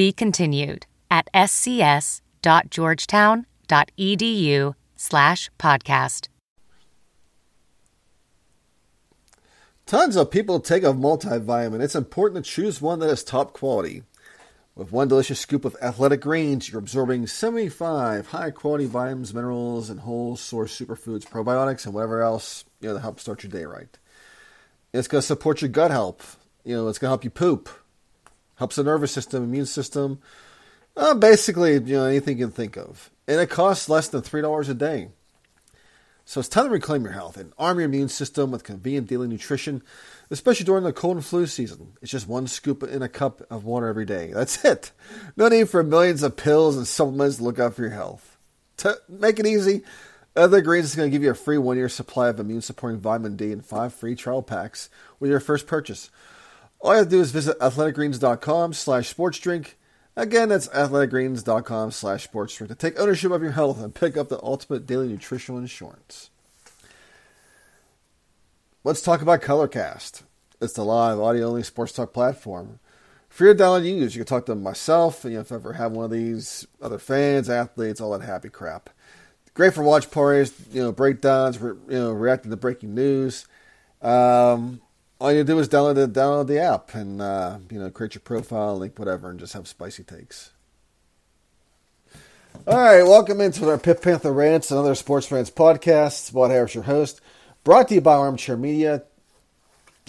Be continued at scs.georgetown.edu slash podcast. Tons of people take a multivitamin. It's important to choose one that is top quality. With one delicious scoop of athletic greens, you're absorbing 75 high quality vitamins, minerals, and whole source superfoods, probiotics, and whatever else you know to help start your day right. It's going to support your gut health. You know, it's going to help you poop, helps the nervous system, immune system, uh, basically you know anything you can think of, and it costs less than three dollars a day. So it's time to reclaim your health and arm your immune system with convenient daily nutrition, especially during the cold and flu season. It's just one scoop in a cup of water every day. That's it. No need for millions of pills and supplements to look out for your health. To make it easy, Other Greens is going to give you a free one year supply of immune supporting vitamin D and five free trial packs with your first purchase. All you have to do is visit athleticgreens.com slash sportsdrink. Again, that's athleticgreens.com slash sportsdrink to take ownership of your health and pick up the ultimate daily nutritional insurance. Let's talk about Colorcast. It's the live audio only sports talk platform. For your download use, you can talk to myself, and you know, if you ever have one of these other fans, athletes, all that happy crap. Great for watch parties, you know, breakdowns, you know, reacting to breaking news. Um, all you do is download the download the app and uh, you know create your profile, link whatever, and just have spicy takes. All right, welcome into our Pitt Panther Rants, another Sports Rants podcast. Bob Harris, your host, brought to you by Armchair Media.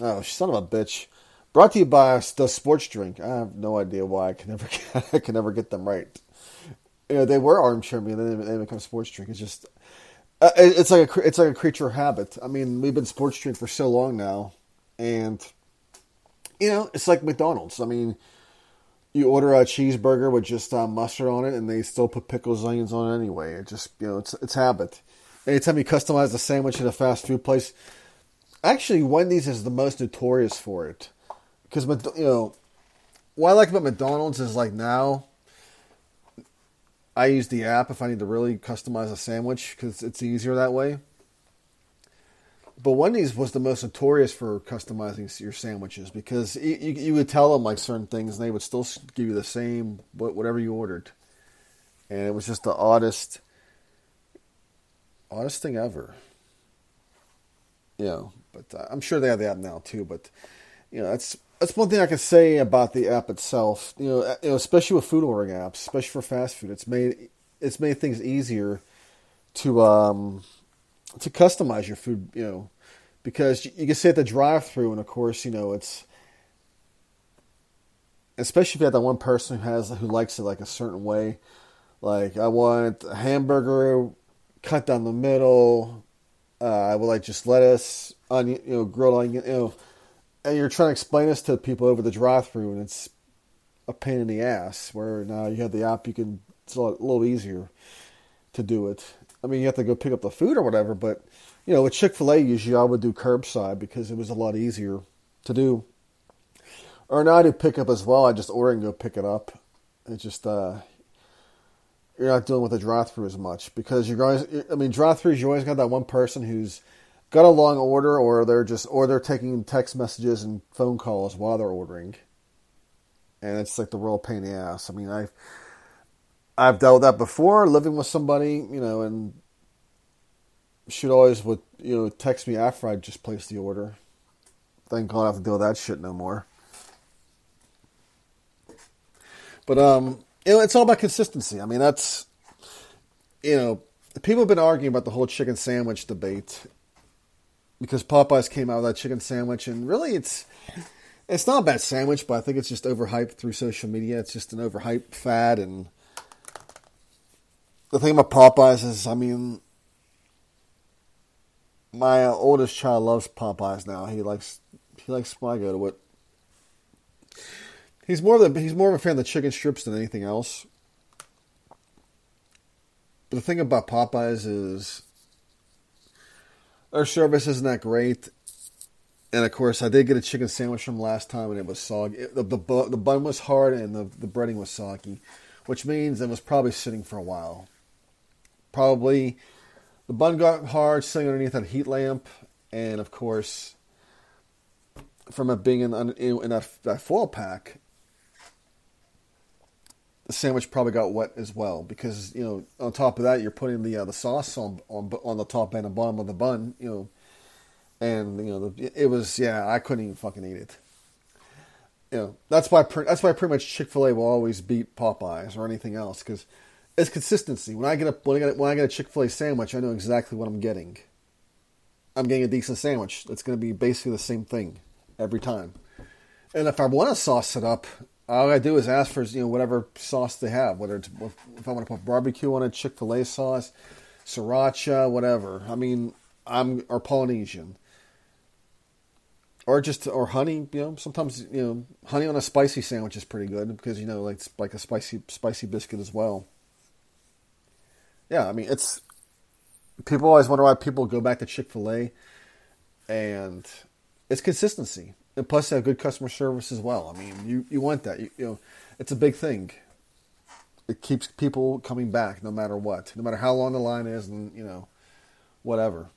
Oh, son of a bitch! Brought to you by the Sports Drink. I have no idea why I can never get, I can never get them right. You know, they were Armchair Media, then they become Sports Drink. It's just uh, it's like a it's like a creature habit. I mean, we've been Sports Drink for so long now and, you know, it's like McDonald's. I mean, you order a cheeseburger with just uh, mustard on it, and they still put pickles, onions on it anyway. It just, you know, it's it's habit. Anytime you customize a sandwich at a fast food place, actually, Wendy's is the most notorious for it. Because, you know, what I like about McDonald's is like now, I use the app if I need to really customize a sandwich because it's easier that way. But Wendy's was the most notorious for customizing your sandwiches because you, you, you, would tell them like certain things and they would still give you the same whatever you ordered, and it was just the oddest, oddest thing ever. You know, but uh, I'm sure they have the app now too. But you know, that's that's one thing I can say about the app itself. You know, you know, especially with food ordering apps, especially for fast food, it's made it's made things easier to um to customize your food, you know, because you can sit at the drive-through, and of course, you know, it's especially if you have that one person who has who likes it like a certain way. Like I want a hamburger cut down the middle. Uh, I would like just lettuce, onion, you know, grilled onion, you know. And you're trying to explain this to people over the drive-through, and it's a pain in the ass. Where now you have the app, you can it's a, a little easier to do it. I mean, you have to go pick up the food or whatever, but you know, with Chick Fil A, usually I would do curbside because it was a lot easier to do. Or now I do pick up as well. I just order and go pick it up. It's just uh, you're not dealing with the drive-through as much because you're guys. I mean, drive-throughs you always got that one person who's got a long order, or they're just, or they're taking text messages and phone calls while they're ordering, and it's like the real pain in the ass. I mean, I've I've dealt with that before, living with somebody, you know, and she'd always would, you know, text me after I'd just placed the order. Thank God I have to deal with that shit no more. But um, you know, it's all about consistency. I mean, that's you know, people have been arguing about the whole chicken sandwich debate because Popeyes came out with that chicken sandwich, and really, it's it's not a bad sandwich, but I think it's just overhyped through social media. It's just an overhyped fad, and the thing about Popeyes is, I mean, my oldest child loves Popeyes now. He likes he likes when I go to it. He's more of the he's more of a fan of the chicken strips than anything else. But the thing about Popeyes is their service isn't that great. And of course, I did get a chicken sandwich from last time, and it was soggy. It, the, the the bun was hard, and the the breading was soggy, which means it was probably sitting for a while. Probably the bun got hard, sitting underneath that heat lamp, and of course, from it being in in that, that foil pack, the sandwich probably got wet as well because you know on top of that you're putting the uh, the sauce on on on the top and the bottom of the bun, you know and you know it was yeah I couldn't even fucking eat it. You know that's why that's why pretty much Chick Fil A will always beat Popeyes or anything else because it's consistency. When I get a when I get, when I get a Chick Fil A sandwich, I know exactly what I'm getting. I'm getting a decent sandwich. It's going to be basically the same thing every time. And if I want to sauce it up, all I do is ask for you know whatever sauce they have. Whether it's if I want to put barbecue on a Chick Fil A sauce, sriracha, whatever. I mean, I'm or Polynesian or just or honey. You know, sometimes you know honey on a spicy sandwich is pretty good because you know like like a spicy spicy biscuit as well. Yeah, I mean it's people always wonder why people go back to Chick Fil A, and it's consistency. And plus, they have good customer service as well. I mean, you, you want that. You, you know, it's a big thing. It keeps people coming back no matter what, no matter how long the line is, and you know, whatever.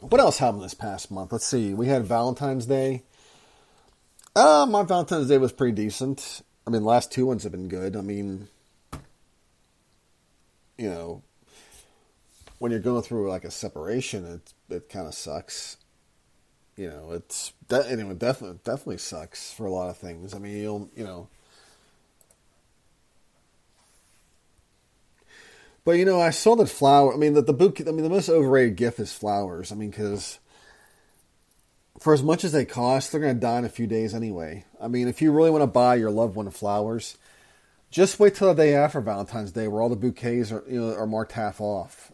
What else happened this past month? Let's see. We had Valentine's Day. Uh, my Valentine's Day was pretty decent. I mean, last two ones have been good. I mean, you know, when you're going through like a separation, it it kind of sucks. You know, it's anyway, definitely definitely sucks for a lot of things. I mean, you'll you know, But you know, I saw that flower. I mean, that the book. I mean, the most overrated gift is flowers. I mean, because for as much as they cost, they're going to die in a few days anyway. I mean, if you really want to buy your loved one flowers, just wait till the day after Valentine's Day, where all the bouquets are you know are marked half off,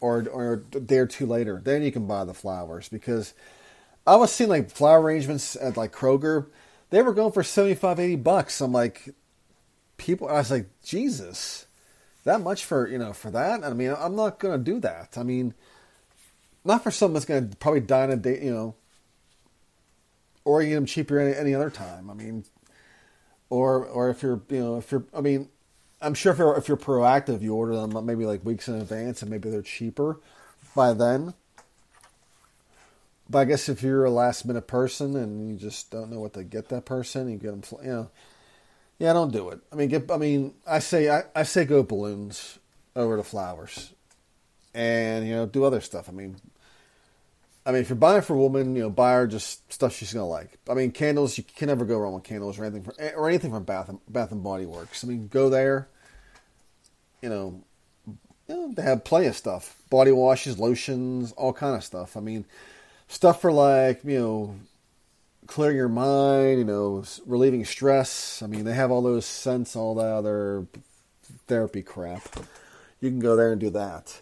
or or a day or two later. Then you can buy the flowers because I was seeing like flower arrangements at like Kroger. They were going for 75, 80 bucks. I'm like, people. I was like, Jesus that much for you know for that. I mean, I'm not to do that. I mean, not for something that's to probably die in a day, you know, or you get them cheaper any, any other time. I mean, or or if you're you know if you're I mean, I'm sure if you're if you're proactive, you order them maybe like weeks in advance, and maybe they're cheaper by then. But I guess if you're a last minute person and you just don't know what to get that person, you get them, you know yeah, don't do it. I mean, get. I mean, I say I, I say go balloons over the flowers, and you know do other stuff. I mean, I mean, if you're buying for a woman, you know, buy her just stuff she's gonna like. I mean, candles you can never go wrong with candles or anything from, eh, or anything from Bath and, Bath and Body Works. I mean, go there. You know, you know, they have plenty of stuff: body washes, lotions, all kind of stuff. I mean, stuff for like you know clearing your mind, you know, relieving stress. I mean, they have all those scents, all that other therapy crap. You can go there and do that.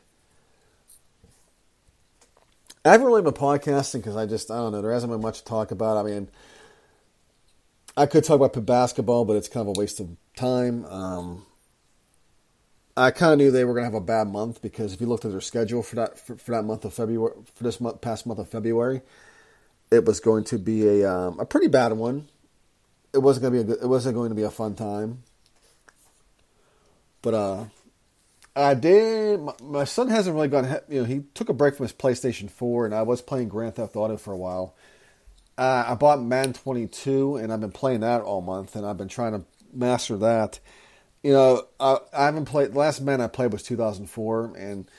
I haven't really been podcasting because I just, I don't know, there hasn't been much to talk about. I mean, I could talk about basketball, but it's kind of a waste of time. Um, I kind of knew they were going to have a bad month because if you looked at their schedule for that for, for that month of February, for this month, past month of February, it was going to be a um, a pretty bad one. It wasn't going to be a good, it wasn't going to be a fun time. But uh, I did. My, my, son hasn't really gone. You know, he took a break from his PlayStation Four, and I was playing Grand Theft Auto for a while. Uh, I bought Madden 22, and I've been playing that all month, and I've been trying to master that. You know, I, I haven't played. The last Madden I played was 2004, and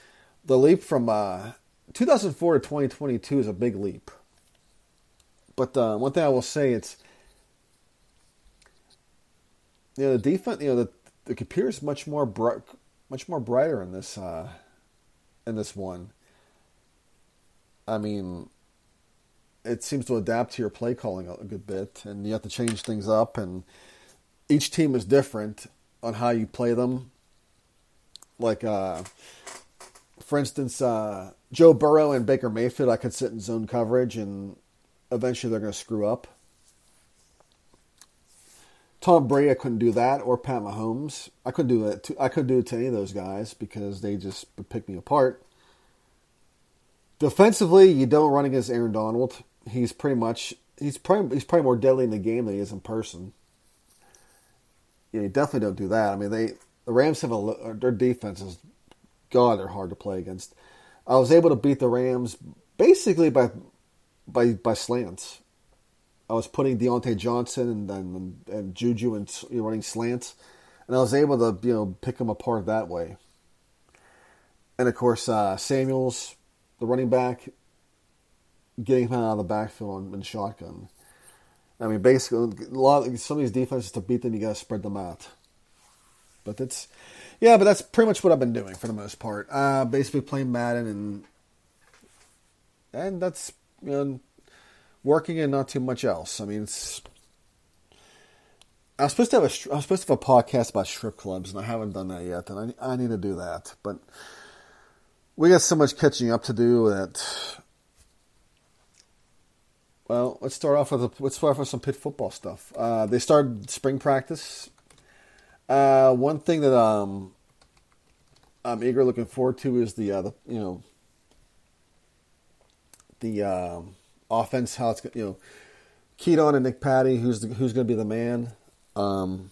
the leap from uh, 2004 to 2022 is a big leap. But uh, one thing I will say, it's you know the defense. You know the the computer is much more bright, much more brighter in this uh, in this one. I mean, it seems to adapt to your play calling a good bit, and you have to change things up. And each team is different on how you play them. Like, uh, for instance, uh, Joe Burrow and Baker Mayfield, I could sit in zone coverage, and eventually they're going to screw up. Tom Brady, I couldn't do that, or Pat Mahomes. I couldn't do it. To, I couldn't do it to any of those guys because they just pick me apart. Defensively, you don't run against Aaron Donald. He's pretty much he's probably he's probably more deadly in the game than he is in person. Yeah, you definitely don't do that. I mean, they the Rams have a their defense is God, they're hard to play against. I was able to beat the Rams basically by by by slants. I was putting Diontae Johnson and and, and Juju and you know, running slants, and I was able to you know pick them apart that way. And of course, uh, Samuels, the running back, getting him out of the backfield in shotgun. I mean, basically, a lot of, some of these defenses to beat them, you got to spread them out. But that's, yeah, but that's pretty much what I've been doing for the most part. Uh, basically playing Madden and and that's you know working and not too much else. I mean, it's. I was supposed to have a I was supposed to have a podcast about strip clubs, and I haven't done that yet, and I I need to do that. But we got so much catching up to do that well, let's start off with a, let's start off with some Pitt football stuff. Uh, they started spring practice. Uh, one thing that um, I'm eager looking forward to is the, uh, the you know the um, offense how it's you know Kedon and Nick Patti who's the, who's going to be the man. Um,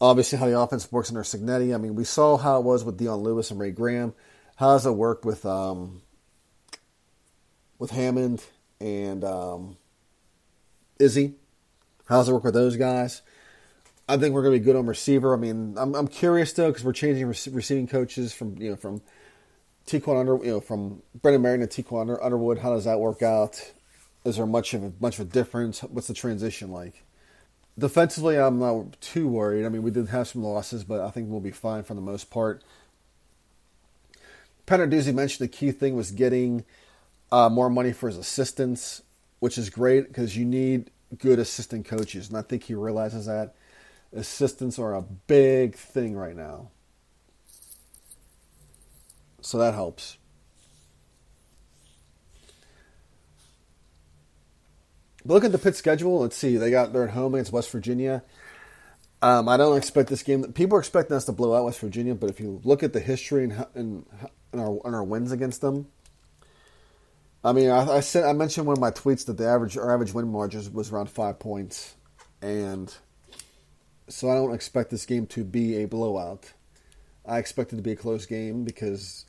obviously, how the offense works under Cignetti. I mean, we saw how it was with Dion Lewis and Ray Graham. How does it work with um, with Hammond and um, Izzy. How's it work with those guys? I think we're going to be good on receiver. I mean, I'm, I'm curious though because we're changing receiving coaches from you know from Tiquan Under you know from Brennan Marion to Tiquan Under, Underwood. How does that work out? Is there much of a much of a difference? What's the transition like? Defensively, I'm not too worried. I mean, we did have some losses, but I think we'll be fine for the most part. Pat Narduzzi mentioned the key thing was getting uh, more money for his assistants, which is great because you need good assistant coaches, and I think he realizes that assistants are a big thing right now. So that helps. But look at the Pitt schedule. Let's see. They got they're at home against West Virginia. Um, I don't expect this game. People are expecting us to blow out West Virginia, but if you look at the history and, and, and our, and our wins against them, I mean, I, I, said I mentioned one of my tweets that the average our average win margin was around five points, and so I don't expect this game to be a blowout. I expect it to be a close game because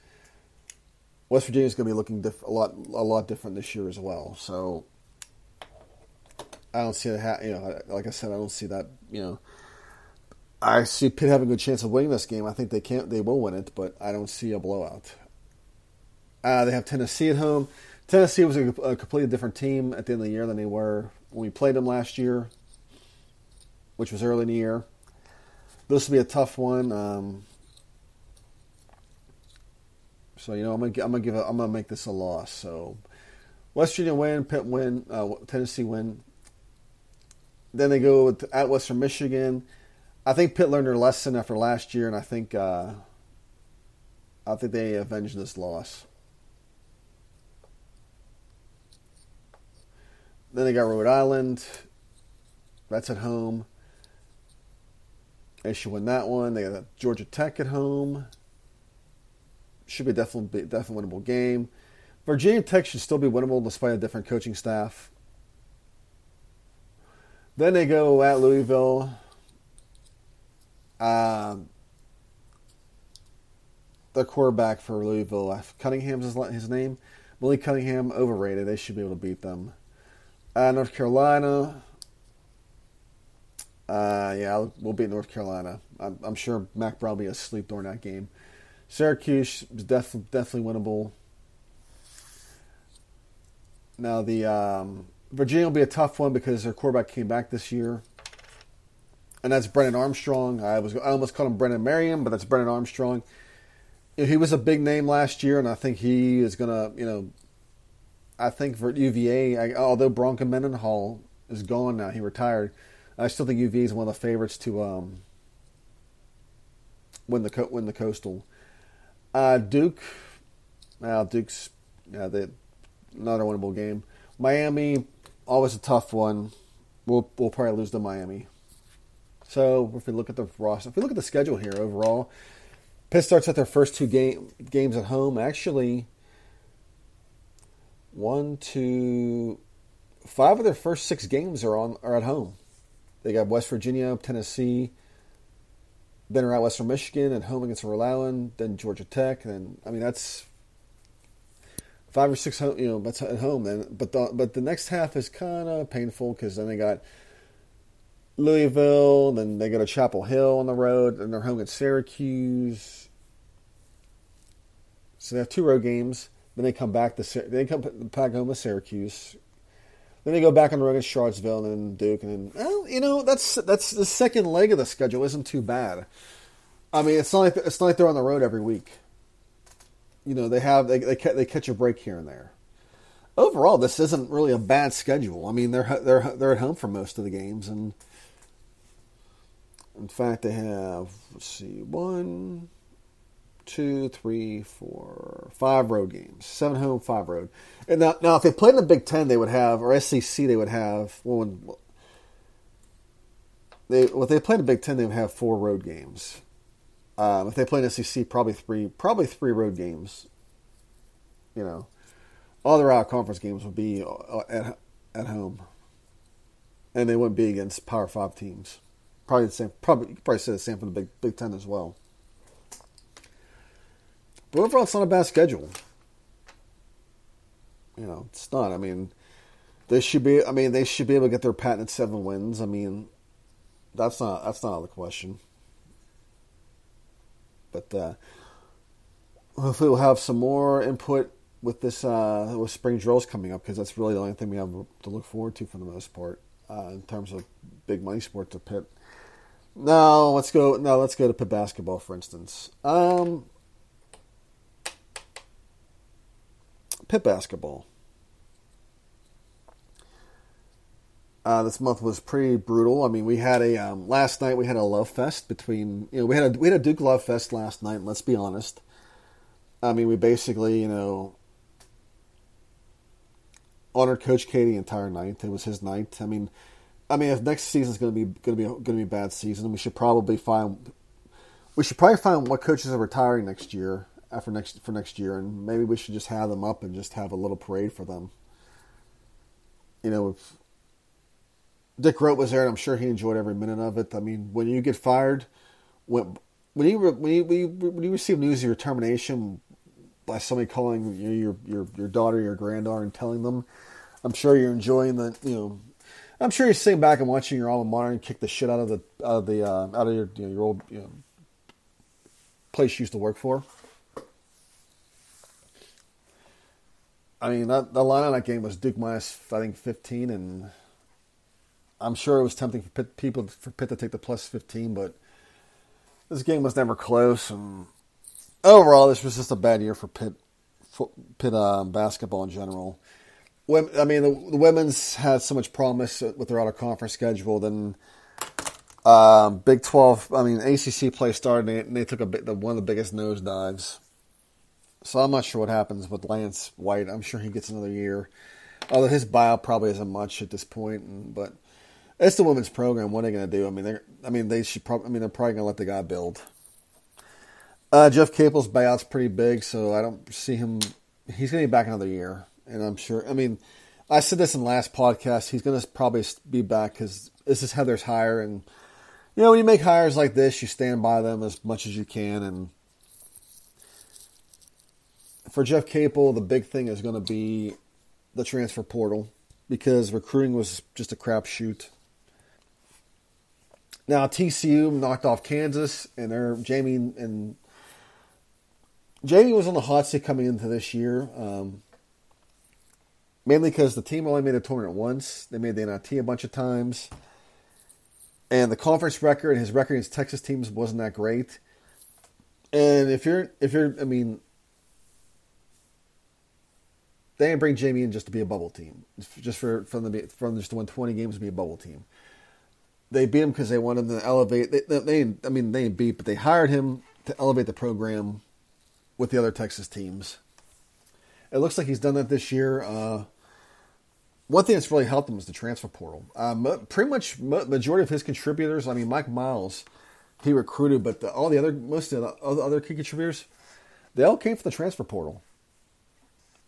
West Virginia is going to be looking diff- a lot a lot different this year as well. So I don't see that. You know, like I said, I don't see that. You know, I see Pitt having a good chance of winning this game. I think they can't. They will win it, but I don't see a blowout. Uh, they have Tennessee at home. Tennessee was a, a, completely different team at the end of the year than they were when we played them last year, which was early in the year. This will be a tough one. Um, so you know, I'm gonna I'm gonna give a, I'm gonna make this a loss. So West Virginia win, Pitt win, uh, Tennessee win. Then they go at Western Michigan. I think Pitt learned their lesson after last year, and I think uh, I think they avenged this loss. Then they got Rhode Island. That's at home. They should win that one. They got Georgia Tech at home. Should be definitely definitely winnable game. Virginia Tech should still be winnable despite a different coaching staff. Then they go at Louisville. Um, the quarterback for Louisville, Cunningham's his, name. Malik Cunningham, overrated. They should be able to beat them. Uh, North Carolina. Uh, yeah, we'll beat North Carolina. I'm, I'm, sure Mack Brown will be asleep during that game. Syracuse is def- definitely winnable. Now the um, Virginia will be a tough one because their quarterback came back this year, and that's Brennan Armstrong. I was I almost called him Brennan Marion, but that's Brennan Armstrong. He was a big name last year, and I think he is gonna you know I think for UVA, I, although Bronco Mendenhall is gone now, he retired. I still think UVA is one of the favorites to um, win the win the coastal. Uh, Duke, now Duke's yeah, they, another winnable game. Miami, always a tough one we'll we'll probably lose to Miami. So if we look at the roster, if we look at the schedule here overall, Pitt starts at their first two game, games at home. Actually, one, two, five of their first six games are on are at home. They got West Virginia, Tennessee, then around Western Michigan, and home against Rhode Island, then Georgia Tech, and I mean that's five or six home, you know, that's at home. Then, but the but the next half is kind of painful because then they got Louisville, then they go to Chapel Hill on the road, and they're home at Syracuse. So they have two road games. Then they come back to they come back home with Syracuse. Then they go back on the road against Charlottesville and then Duke, and then well, you know that's that's the second leg of the schedule isn't too bad. I mean, it's not like it's not like they're on the road every week. You know, they have they they, they catch a break here and there. Overall, this isn't really a bad schedule. I mean, they're they're they're at home for most of the games, and in fact, they have let's see one, two, three, four, five road games. Seven home, five road. And now, now if they played in the Big Ten, they would have, or SEC, they would have. Well, when, they well, if they played in the Big Ten, they would have four road games. Um, if they played in SEC, probably three, probably three road games. You know, all their out conference games would be uh, at at home, and they wouldn't be against Power Five teams. Probably the same. Probably you could probably say the same for the Big Big Ten as well. But overall, it's not a bad schedule. You know, it's not. I mean, they should be. I mean, they should be able to get their patented seven wins. I mean, that's not that's not the question. But uh, hopefully, we'll have some more input with this uh, with spring drills coming up because that's really the only thing we have to look forward to for the most part uh, in terms of big money sports to Pitt. Now let's go. No, let's go to Pitt basketball, for instance. Um, Pitt basketball. Uh, this month was pretty brutal. I mean, we had a um, last night we had a love fest between you know we had a we had a Duke love fest last night. Let's be honest. I mean, we basically you know honored Coach K the entire night. It was his night. I mean, I mean, if next season's going to be going to be going to be a bad season, we should probably find we should probably find what coaches are retiring next year after next for next year, and maybe we should just have them up and just have a little parade for them. You know, if Dick Rote was there, and I'm sure he enjoyed every minute of it. I mean, when you get fired, when when you when you, when you receive news of your termination by somebody calling you your your your daughter, your granddaughter, and telling them, I'm sure you're enjoying the you know. I'm sure you're sitting back and watching your alma mater and kick the shit out of the out of the uh, out of your you know, your old you know, place you used to work for. I mean, that, the line on that game was Duke minus, I think, 15, and I'm sure it was tempting for Pitt, people for Pitt to take the plus 15, but this game was never close, and overall, this was just a bad year for Pitt, Pitt uh, basketball in general. I mean, the, the, women's had so much promise with their out of conference schedule. Then um, Big Twelve, I mean, ACC play started, and they, and they took a bit, the, one of the biggest nosedives. So I'm not sure what happens with Lance White. I'm sure he gets another year. Although his buyout probably isn't much at this point, but it's the women's program. What are they going to do? I mean, they I mean they should probably. I mean they're probably going to let the guy build. Uh, Jeff Capel's buyout's pretty big, so I don't see him. He's going to be back another year, and I'm sure. I mean, I said this in last podcast. He's going to probably be back because this is Heather's hire, and you know when you make hires like this, you stand by them as much as you can, and for Jeff Capel, the big thing is going to be the transfer portal because recruiting was just a crapshoot. Now TCU knocked off Kansas, and they're Jamie and Jamie was on the hot seat coming into this year, um, mainly because the team only made a tournament once. They made the NIT a bunch of times, and the conference record, his record against Texas teams wasn't that great. And if you're, if you're, I mean, they didn't bring Jamie in just to be a bubble team, just for from the from just to win twenty games to be a bubble team. They beat him because they wanted to elevate. They, they, I mean, they beat, but they hired him to elevate the program with the other Texas teams. It looks like he's done that this year. Uh, one thing that's really helped him is the transfer portal. Um, pretty much majority of his contributors. I mean, Mike Miles, he recruited, but the, all the other most of the other key contributors, they all came from the transfer portal.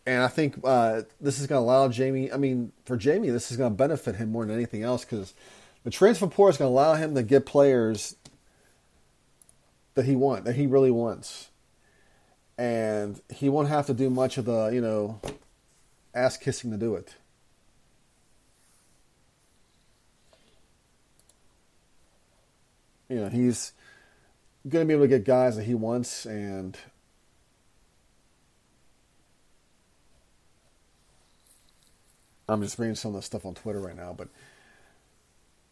And I think uh, this is going to allow Jamie. I mean, for Jamie, this is going to benefit him more than anything else because the transfer portal is going to allow him to get players that he want that he really wants, and he won't have to do much of the you know ass kissing to do it. You know, he's going to be able to get guys that he wants, and I'm just reading some of the stuff on Twitter right now, but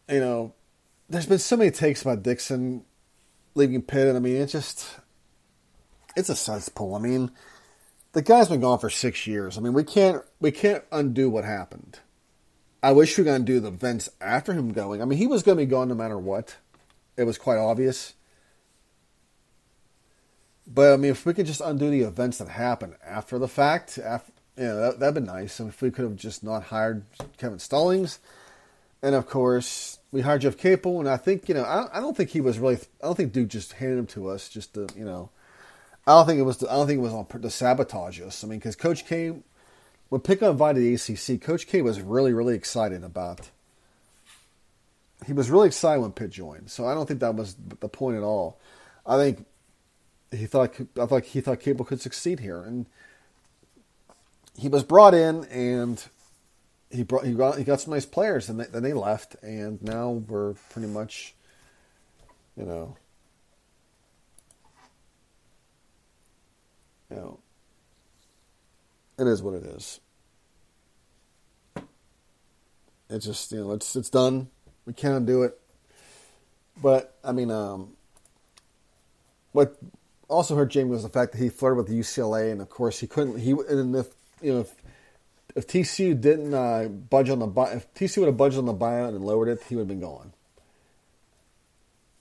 you know, there's been so many takes about Dixon leaving Pitt, and I mean, it's just it's a cesspool. I mean, the guy's been gone for six years. I mean, we can't we can't undo what happened. I wish we could undo the events after him going. I mean, he was going to be gone no matter what. It was quite obvious. But I mean, if we could just undo the events that happened after the fact, after, you know, that, that'd be nice. And if we could have just not hired Kevin Stallings, and of course we hired Jeff Capel, and I think you know, I, I don't think he was really. I don't think Duke just handed him to us just to you know. I don't think it was. I don't think it was on to sabotage us. I mean, because Coach K, when Pitt invited the ACC, Coach K was really, really excited about. He was really excited when Pitt joined, so I don't think that was the point at all. I think he thought I thought he thought Capel could succeed here, and he was brought in, and he brought he got he got some nice players, and then they left, and now we're pretty much, you know, you know, it is what it is. It's just you know it's it's done. We can't undo it. But I mean, um, what also hurt Jamie was the fact that he flirted with the UCLA, and of course he couldn't. He and if you know if, if TCU didn't uh, budge on the if TCU would have budged on the buyout and lowered it, he would have been gone.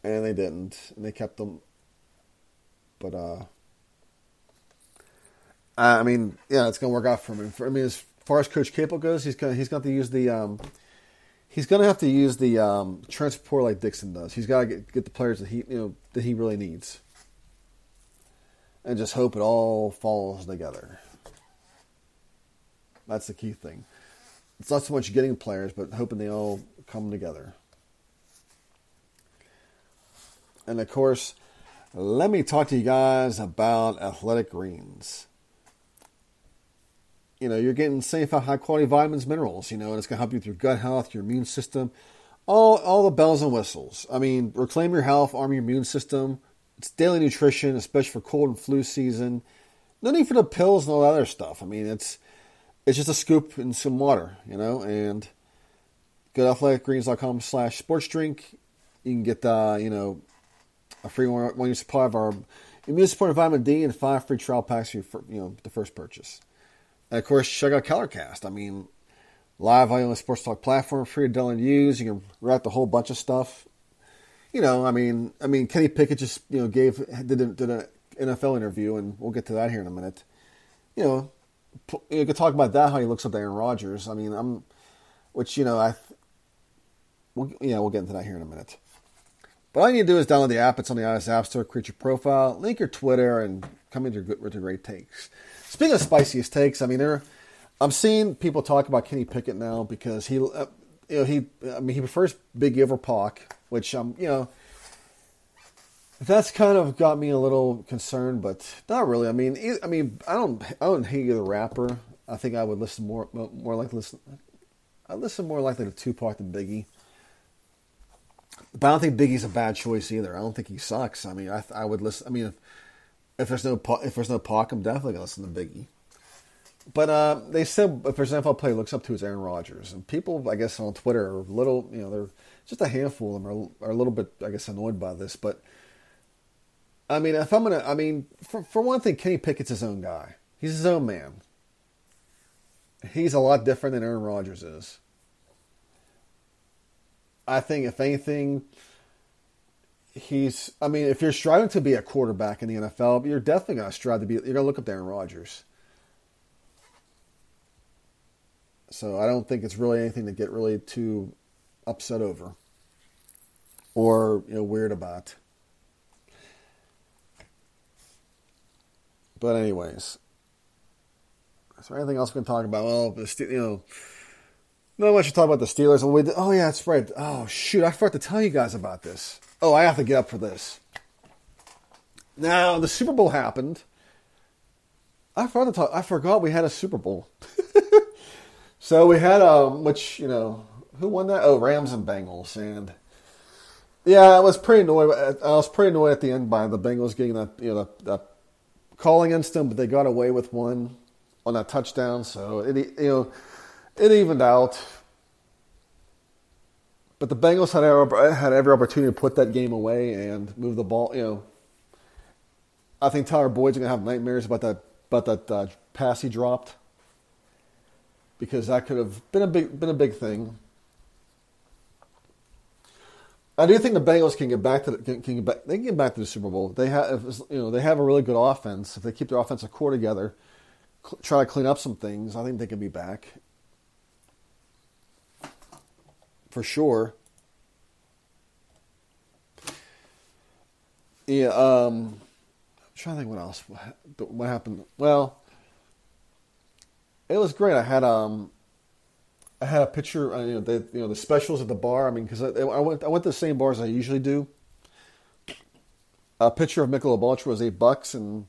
And they didn't, and they kept them. But uh, I mean, yeah, it's gonna work out for him. For, I mean, as far as Coach Capel goes, he's gonna he's got to use the um, he's gonna have to use the um, transport like Dixon does. He's got to get, get the players that he you know that he really needs and just hope it all falls together. That's the key thing. It's not so much getting players, but hoping they all come together. And of course, let me talk to you guys about Athletic Greens. You know, you're getting safe, high quality vitamins, minerals, you know, and it's going to help you with your gut health, your immune system, all, all the bells and whistles. I mean, reclaim your health, arm your immune system, it's daily nutrition, especially for cold and flu season. No need for the pills and all that other stuff. I mean, it's it's just a scoop and some water, you know. And go to athleticgreens.com slash. You can get uh, you know a free one, one year supply of our immune supporting vitamin D and five free trial packs for you, you know the first purchase. And of course, check out ColorCast. I mean, live audio on the sports talk platform, free to download and use. You can write the whole bunch of stuff you know, I mean, I mean, Kenny Pickett just you know gave did a, did an NFL interview, and we'll get to that here in a minute. You know, you could talk about that how he looks up to Aaron Rodgers. I mean, I'm, which you know, I, we'll, yeah, we'll get into that here in a minute. But all you need to do is download the app. It's on the iOS App Store. Create your profile, link your Twitter, and come into your, with your great takes. Speaking of spiciest takes, I mean, there, I'm seeing people talk about Kenny Pickett now because he, uh, you know, he, I mean, he prefers Big over Pac which um, you know, that's kind of got me a little concerned, but not really. I mean, I mean, I don't, I don't hate the rapper. I think I would listen more, more likely listen. I listen more likely to Tupac than Biggie. But I don't think Biggie's a bad choice either. I don't think he sucks. I mean, I, I would listen. I mean, if, if there's no if there's no Pac, I'm definitely gonna listen to Biggie. But uh, they said if there's an NFL player looks up to is Aaron Rodgers, and people, I guess, on Twitter are a little, you know, they're just a handful of them are, are a little bit, I guess, annoyed by this. But I mean, if I'm gonna, I mean, for for one thing, Kenny Pickett's his own guy. He's his own man. He's a lot different than Aaron Rodgers is. I think, if anything, he's. I mean, if you're striving to be a quarterback in the NFL, you're definitely to strive to be. You're to look up to Aaron Rodgers. So I don't think it's really anything to get really too upset over or you know weird about. But anyways, is there anything else we can talk about? Well, the you know, not much to talk about the Steelers. Oh yeah, that's right. Oh shoot, I forgot to tell you guys about this. Oh, I have to get up for this. Now the Super Bowl happened. I forgot to talk. I forgot we had a Super Bowl. so we had um, which you know, who won that? Oh, Rams and Bengals, and yeah, I was pretty annoyed. I was pretty annoyed at the end by the Bengals getting that you know that, that calling against them, but they got away with one on that touchdown, so it you know it evened out. But the Bengals had every, had every opportunity to put that game away and move the ball. You know, I think Tyler Boyd's gonna have nightmares about that about that uh, pass he dropped because that could have been a big been a big thing. I do think the Bengals can get back to the, can, get back. They can get back to the Super Bowl. They have you know they have a really good offense. If they keep their offensive core together, cl- try to clean up some things, I think they can be back for sure. Yeah, um, I'm trying to think what else. What happened? Well, it was great. I had um, I had a picture. Uh, you know, the you know the specials at the bar. I mean, because I, I, went I went to the same bars I usually do. A picture of Michelob Ultra was eight bucks, and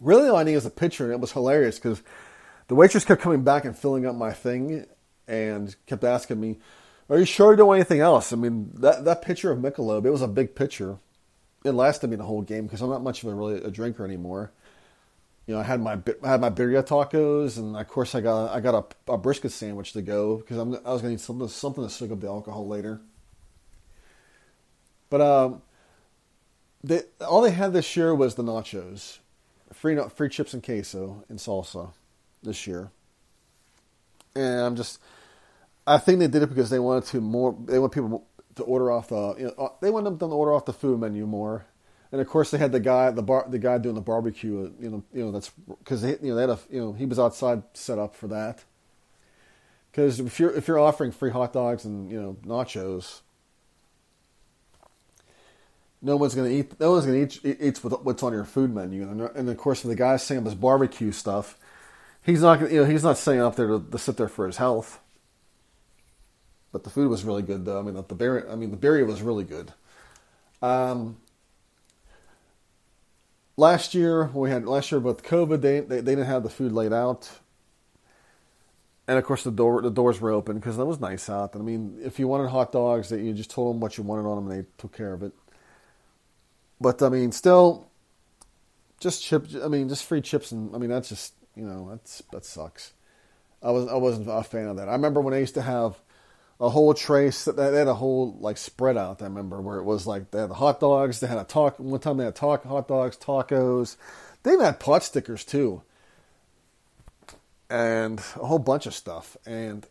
really all I need was a picture, and it was hilarious because the waitress kept coming back and filling up my thing, and kept asking me, "Are you sure you don't want anything else?" I mean, that that picture of Michelob, it was a big picture. It lasted me the whole game because I'm not much of a really a drinker anymore. You know, I had my I had my birria tacos, and of course I got I got a, a brisket sandwich to go because I'm I was going to need something something to soak up the alcohol later. But um, they all they had this year was the nachos, free free chips and queso and salsa this year, and I'm just I think they did it because they wanted to more. They want people to order off the. You know, they want them to order off the food menu more. And of course, they had the guy, the bar, the guy doing the barbecue. You know, you know that's because you know, they had a, you know, he was outside set up for that. Because if you're if you're offering free hot dogs and you know nachos, no one's gonna eat. No one's gonna eat eat what's on your food menu. And, and of course, the guy saying this barbecue stuff, he's not you know he's not staying up there to, to sit there for his health. But the food was really good, though. I mean, the, the birria. I mean, the birria was really good. Um, last year we had last year with COVID, they, they, they didn't have the food laid out, and of course the door the doors were open because that was nice out. I mean, if you wanted hot dogs, that you just told them what you wanted on them, and they took care of it. But I mean, still, just chips. I mean, just free chips, and I mean that's just you know that's that sucks. I was I wasn't a fan of that. I remember when I used to have a whole trace that They had a whole like spread out. I remember where it was like they had the hot dogs. They had a talk. One time they had talk hot dogs, tacos. They even had pot stickers too, and a whole bunch of stuff. And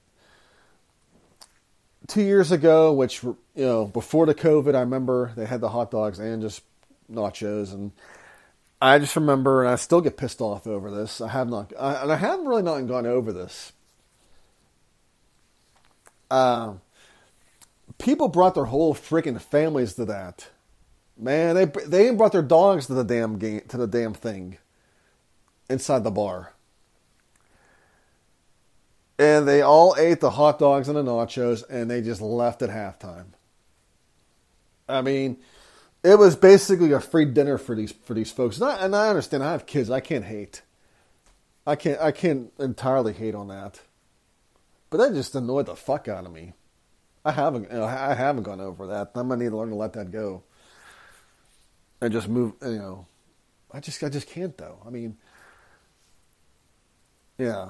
two years ago, which you know before the COVID, I remember they had the hot dogs and just nachos and. I just remember, and I still get pissed off over this. I have not, I, and I haven't really not gone over this uh, people brought their whole freaking families to that. Man, they they even brought their dogs to the damn game to the damn thing inside the bar. And they all ate the hot dogs and the nachos and they just left at halftime. I mean, it was basically a free dinner for these for these folks. And I, and I understand I have kids. I can't hate. I can't I can't entirely hate on that. But that just annoyed the fuck out of me. I haven't, I haven't gone over that. I'm gonna need to learn to let that go and just move. You know, I just, I just can't though. I mean, yeah,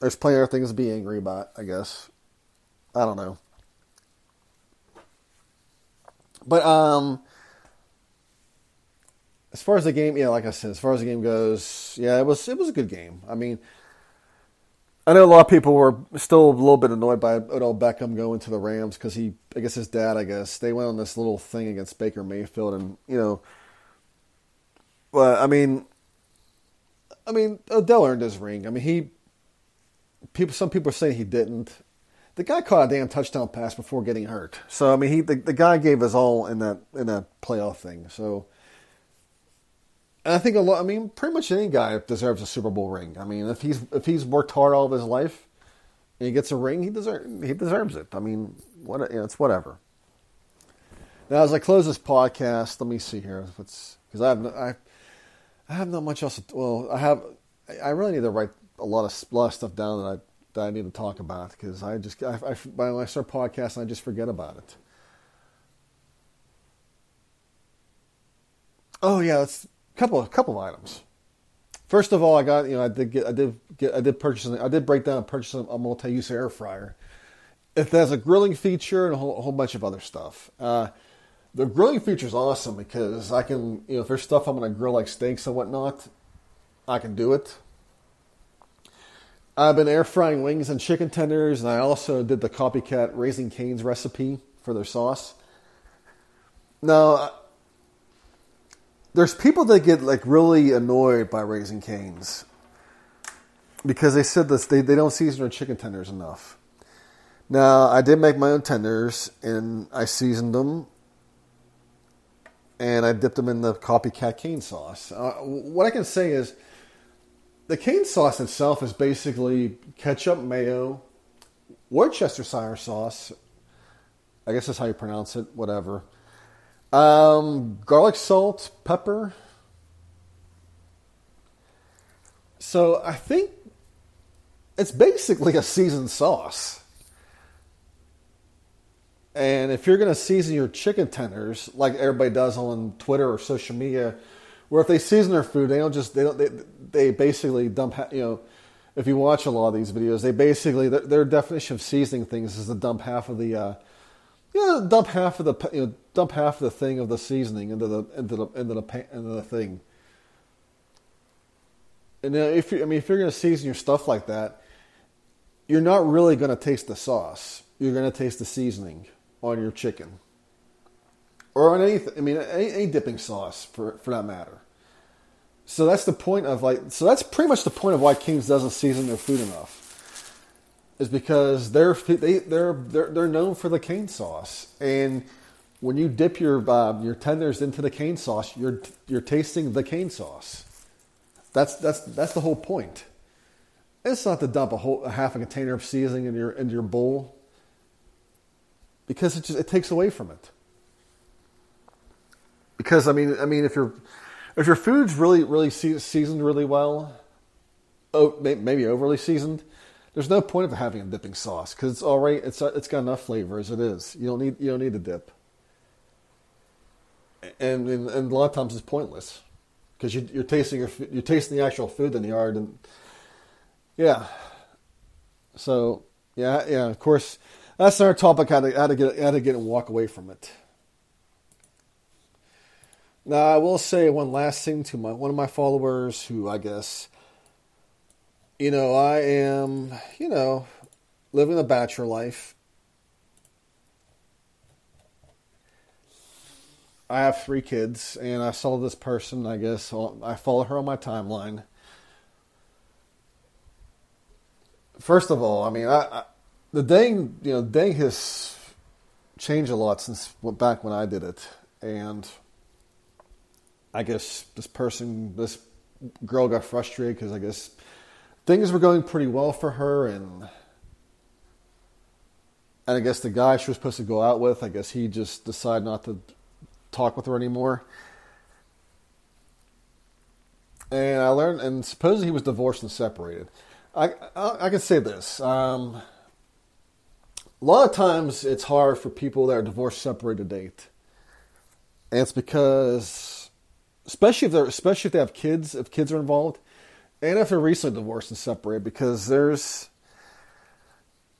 there's plenty of things to be angry about. I guess. I don't know. But um, as far as the game, yeah, like I said, as far as the game goes, yeah, it was it was a good game. I mean, I know a lot of people were still a little bit annoyed by Odell Beckham going to the Rams because he, I guess his dad, I guess they went on this little thing against Baker Mayfield, and you know, well, I mean, I mean Odell earned his ring. I mean he people, some people are saying he didn't. The guy caught a damn touchdown pass before getting hurt. So I mean, he the, the guy gave his all in that in that playoff thing. So. And I think a lot. I mean, pretty much any guy deserves a Super Bowl ring. I mean, if he's if he's worked hard all of his life, and he gets a ring, he deserves he deserves it. I mean, what you know, it's whatever. Now, as I close this podcast, let me see here. Because I have I, I have not much else. To, well, I have. I really need to write a lot of, lot of stuff down that I that I need to talk about because I just I, I when I start podcasting, I just forget about it. Oh yeah, a couple a couple of items. First of all, I got you know I did get I did get I did purchase I did break down and purchase a multi-use air fryer. It has a grilling feature and a whole, a whole bunch of other stuff. Uh, the grilling feature is awesome because I can you know if there's stuff I'm going to grill like steaks and whatnot, I can do it. I've been air frying wings and chicken tenders, and I also did the copycat Raising Cane's recipe for their sauce. Now, there's people that get like really annoyed by Raising Cane's because they said this they, they don't season their chicken tenders enough. Now, I did make my own tenders and I seasoned them and I dipped them in the copycat cane sauce. Uh, what I can say is the cane sauce itself is basically ketchup, mayo, Worcestershire sauce. I guess that's how you pronounce it, whatever. Um, garlic salt, pepper. So I think it's basically a seasoned sauce. And if you're going to season your chicken tenders like everybody does on Twitter or social media, where if they season their food, they don't just they don't they, they basically dump you know if you watch a lot of these videos, they basically their, their definition of seasoning things is to dump half of the uh, you know, dump half of the you know dump half of the thing of the seasoning into the into the into the into the thing. And if you, I mean if you're going to season your stuff like that, you're not really going to taste the sauce. You're going to taste the seasoning on your chicken or on anything. I mean, any, any, dipping sauce for for that matter. So that's the point of like. So that's pretty much the point of why Cane's doesn't season their food enough, is because they're they they're they're they're known for the cane sauce, and when you dip your uh, your tenders into the cane sauce, you're you're tasting the cane sauce. That's that's that's the whole point. It's not to dump a whole a half a container of seasoning in your into your bowl because it just it takes away from it. Because I mean, I mean, if your if your food's really really seasoned really well, oh, maybe overly seasoned, there's no point of having a dipping sauce because it's already it's it's got enough flavor as it is. You don't need you don't need a dip. And and, and a lot of times it's pointless because you, you're tasting your you're tasting the actual food in the yard and yeah. So yeah yeah of course that's our topic how to how to get how to get and walk away from it. Now I will say one last thing to my one of my followers who I guess you know I am you know living a bachelor life. I have three kids, and I saw this person. I guess I follow her on my timeline. First of all, I mean, I, I the dang you know dang has changed a lot since back when I did it, and I guess this person, this girl, got frustrated because I guess things were going pretty well for her, and and I guess the guy she was supposed to go out with, I guess he just decided not to talk with her anymore. And I learned, and supposedly he was divorced and separated. I I, I can say this. Um, a lot of times it's hard for people that are divorced separated to date. And it's because especially if they're especially if they have kids, if kids are involved, and if they're recently divorced and separated, because there's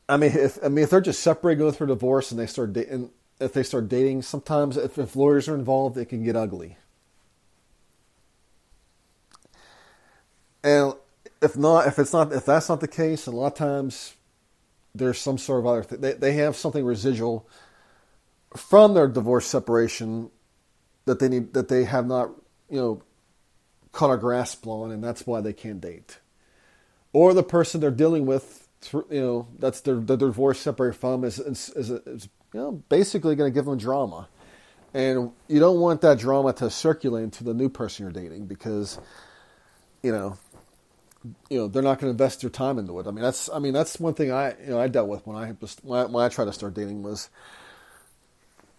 I mean if I mean if they're just separated going through a divorce and they start dating if they start dating, sometimes if, if lawyers are involved, it can get ugly. And if not, if it's not, if that's not the case, a lot of times there's some sort of other thing. They, they have something residual from their divorce separation that they need that they have not you know caught a grasp on, and that's why they can't date. Or the person they're dealing with you know that's their the divorce separated from is is, is, is you know basically going to give them drama, and you don't want that drama to circulate into the new person you're dating because you know you know they're not going to invest their time into it. I mean that's I mean that's one thing I you know I dealt with when I when I, when I tried to start dating was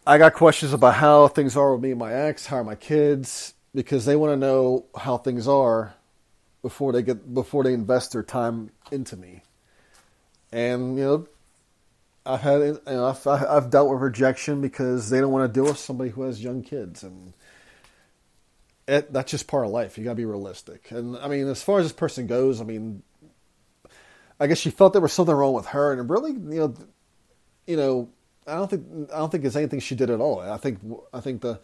I got questions about how things are with me and my ex, how are my kids, because they want to know how things are before they get before they invest their time into me. And you know, I've had you know, I've, I've dealt with rejection because they don't want to deal with somebody who has young kids, and it, that's just part of life. You got to be realistic. And I mean, as far as this person goes, I mean, I guess she felt there was something wrong with her, and really, you know, you know, I don't think I don't think it's anything she did at all. I think I think the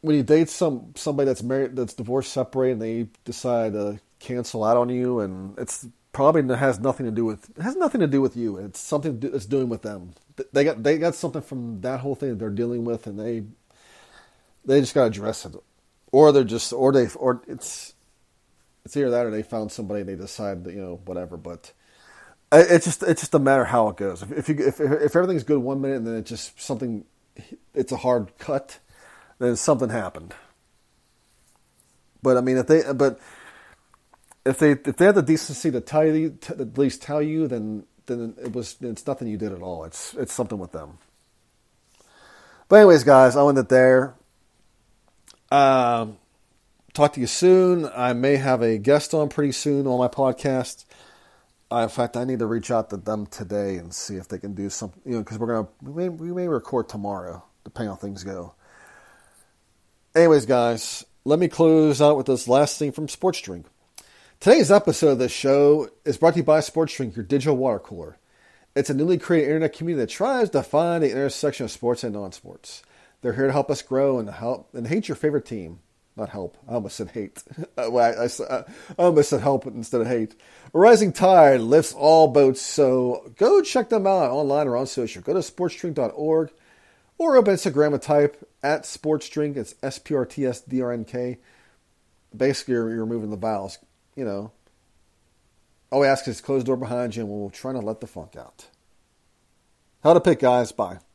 when you date some somebody that's married that's divorced separated and they decide to cancel out on you and it's probably has nothing to do with it has nothing to do with you. It's something that's doing with them. They got they got something from that whole thing that they're dealing with and they they just got to address it. Or they're just or they or it's it's either that or they found somebody and they decide that you know whatever but it's just it's just a matter how it goes. If, if you if if everything's good one minute and then it's just something it's a hard cut then something happened. But I mean, if they but if they if they had the decency to tell you to at least tell you, then then it was it's nothing you did at all. It's it's something with them. But anyways, guys, I'll end it there. Um, talk to you soon. I may have a guest on pretty soon on my podcast. Uh, in fact, I need to reach out to them today and see if they can do something. You know, because we're gonna we may, we may record tomorrow, depending on how things go. Anyways, guys, let me close out with this last thing from Sports Drink. Today's episode of this show is brought to you by Sports Drink, your digital water cooler. It's a newly created internet community that tries to find the intersection of sports and non-sports. They're here to help us grow and help and hate your favorite team. Not help. I almost said hate. well, I, I, I, almost said help instead of hate. A rising tide lifts all boats, so go check them out online or on social. Go to sportsdrink.org or open Instagram type at sports drink. It's S P R T S D R N K. Basically, you're, you're removing the vowels. You know. All we ask is close the door behind you, and we'll try to let the funk out. Hail to Pitt, guys. Bye.